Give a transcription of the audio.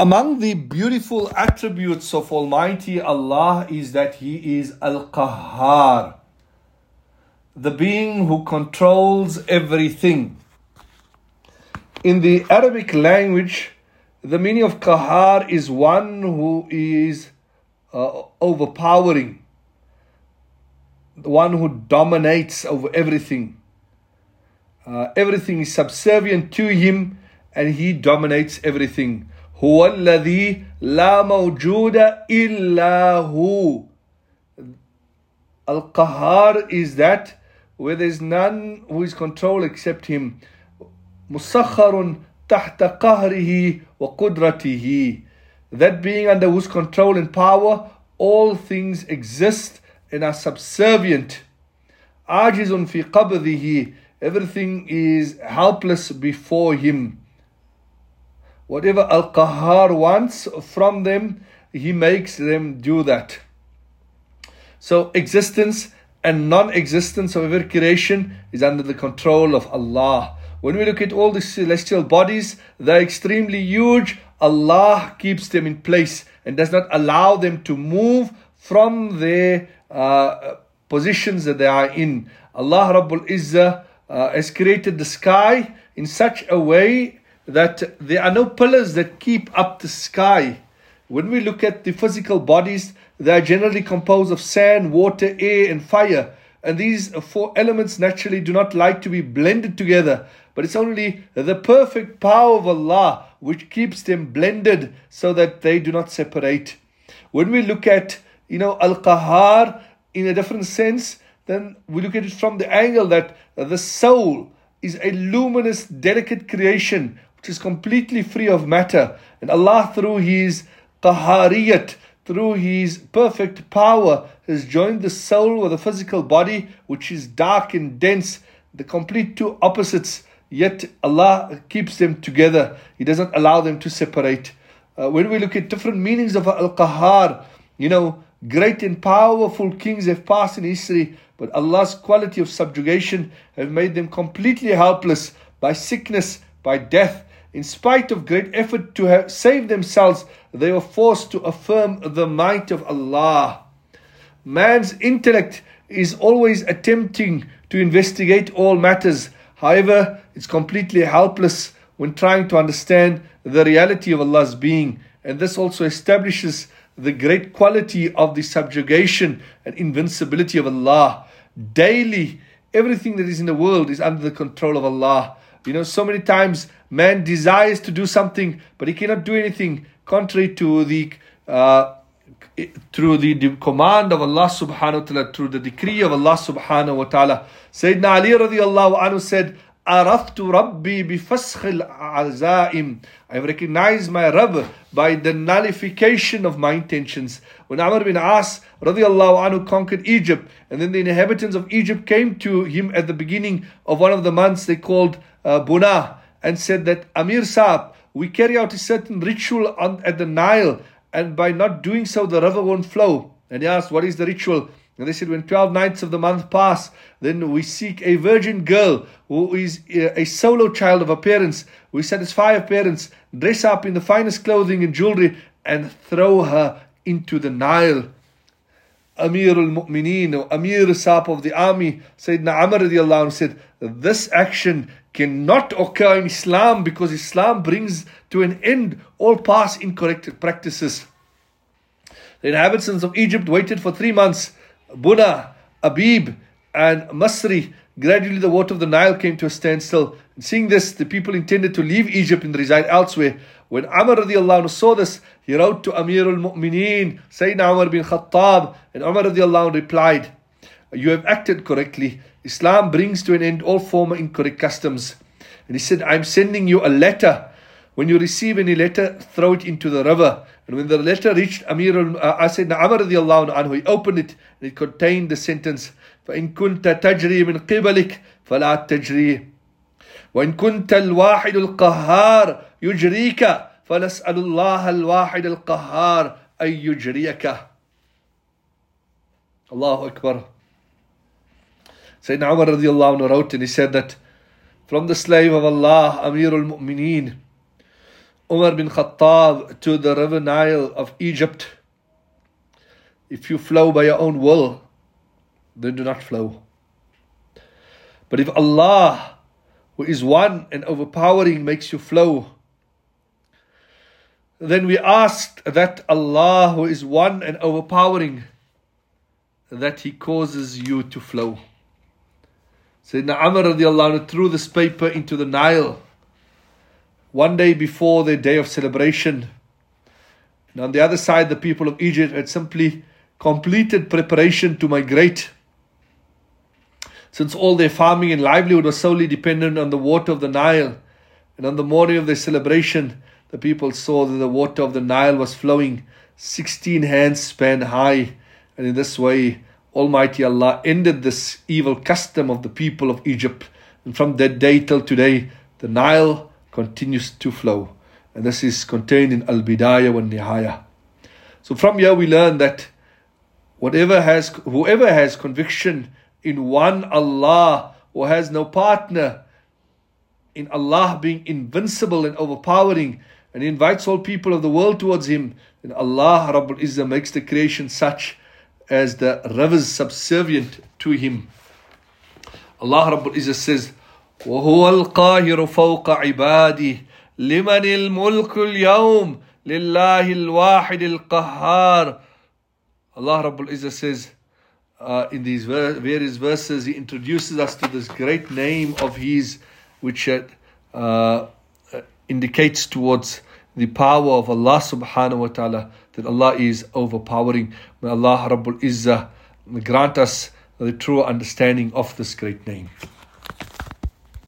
Among the beautiful attributes of Almighty Allah is that He is Al Qahhar, the being who controls everything. In the Arabic language, the meaning of Qahhar is one who is uh, overpowering, the one who dominates over everything. Uh, everything is subservient to him and he dominates everything. هو الذي لا موجود إلا هو Al-Qahhar is that where there is none who is controlled except him. Musakharun تحت قَهْرِهِ وَقُدْرَتِهِ. That being under whose control and power all things exist and are subservient. Ajizun فِي قَبْضِهِ Everything is helpless before him. Whatever Al Qahhar wants from them, He makes them do that. So, existence and non existence of every creation is under the control of Allah. When we look at all the celestial bodies, they're extremely huge. Allah keeps them in place and does not allow them to move from their uh, positions that they are in. Allah Rabbul Izzah uh, has created the sky in such a way that there are no pillars that keep up the sky. When we look at the physical bodies, they are generally composed of sand, water, air, and fire. And these four elements naturally do not like to be blended together, but it's only the perfect power of Allah which keeps them blended so that they do not separate. When we look at, you know, Al Qahhar in a different sense, then we look at it from the angle that the soul is a luminous, delicate creation which is completely free of matter. And Allah, through His qahariyat, through His perfect power, has joined the soul with the physical body, which is dark and dense, the complete two opposites. Yet Allah keeps them together. He doesn't allow them to separate. Uh, when we look at different meanings of Al Qahhar, you know, great and powerful kings have passed in history, but Allah's quality of subjugation have made them completely helpless by sickness, by death, in spite of great effort to save themselves, they were forced to affirm the might of Allah. Man's intellect is always attempting to investigate all matters. However, it's completely helpless when trying to understand the reality of Allah's being. And this also establishes the great quality of the subjugation and invincibility of Allah. Daily, everything that is in the world is under the control of Allah. You know, so many times man desires to do something, but he cannot do anything contrary to the uh, through the, command of Allah subhanahu wa ta'ala, through the decree of Allah subhanahu wa ta'ala. Sayyidina Ali radiallahu anhu said, Araftu Rabbi azaim I recognize my Rabb by the nullification of my intentions. When Amr bin As radiallahu anhu conquered Egypt, and then the inhabitants of Egypt came to him at the beginning of one of the months they called uh, Bunah, and said that Amir Saab, we carry out a certain ritual on, at the Nile, and by not doing so, the river won't flow. And he asked, What is the ritual? And they said, When 12 nights of the month pass, then we seek a virgin girl who is uh, a solo child of her parents. We satisfy her parents, dress up in the finest clothing and jewelry, and throw her into the Nile. Amir al Mu'mineen, or Amir Saab of the army, Sayyidina Amr radiallahu said, This action cannot occur in Islam because Islam brings to an end all past incorrect practices. The inhabitants of Egypt waited for three months. Buna, Abib, and Masri. Gradually, the water of the Nile came to a standstill. And seeing this, the people intended to leave Egypt and reside elsewhere. When Amr radiallahu saw this, he wrote to Amir al Mu'mineen, Sayyidina Umar bin Khattab, and Umar radiallahu replied, You have acted correctly. Islam brings to an end all former incorrect customs. And he said, I'm sending you a letter. When you receive any letter, throw it into the river. And when the letter reached Amir uh, Sayyidina Amr radiallahu anhu, he opened it and it contained the sentence, فإن كنت تجري من قبلك فلا تجري وإن كنت الواحد القهار يجريك فنسأل الله الواحد القهار أن يجريك الله أكبر Sayyidina Umar radiallahu anhu wrote and he said that from the slave of Allah, Amir al-Mu'mineen, Umar bin Khattab to the river Nile of Egypt. If you flow by your own will, then do not flow. But if Allah, who is one and overpowering, makes you flow, then we ask that Allah, who is one and overpowering, that He causes you to flow. Sayyidina Amr radiallahu anhu threw this paper into the Nile one day before the day of celebration. And on the other side, the people of Egypt had simply completed preparation to migrate. Since all their farming and livelihood was solely dependent on the water of the Nile, and on the morning of their celebration, the people saw that the water of the Nile was flowing 16 hands span high. And in this way, Almighty Allah ended this evil custom of the people of Egypt. And from that day till today, the Nile continues to flow. And this is contained in Al Bidayah wa Nihaya. So from here we learn that whatever has whoever has conviction in one Allah who has no partner, in Allah being invincible and overpowering, and he invites all people of the world towards him, then Allah Rabbul Izzah makes the creation such as the rivers subservient to him. Allah Rabbul Izzah says, وهو القاهر فوق عباده لمن الملك اليوم لله الواحد القهار Allah Rabbul Izzah says uh, in these ver- various verses, He introduces us to this great name of His, which uh, uh, indicates towards the power of Allah subhanahu wa ta'ala, that Allah is overpowering. May Allah Rabbul Izzah grant us the true understanding of this great name.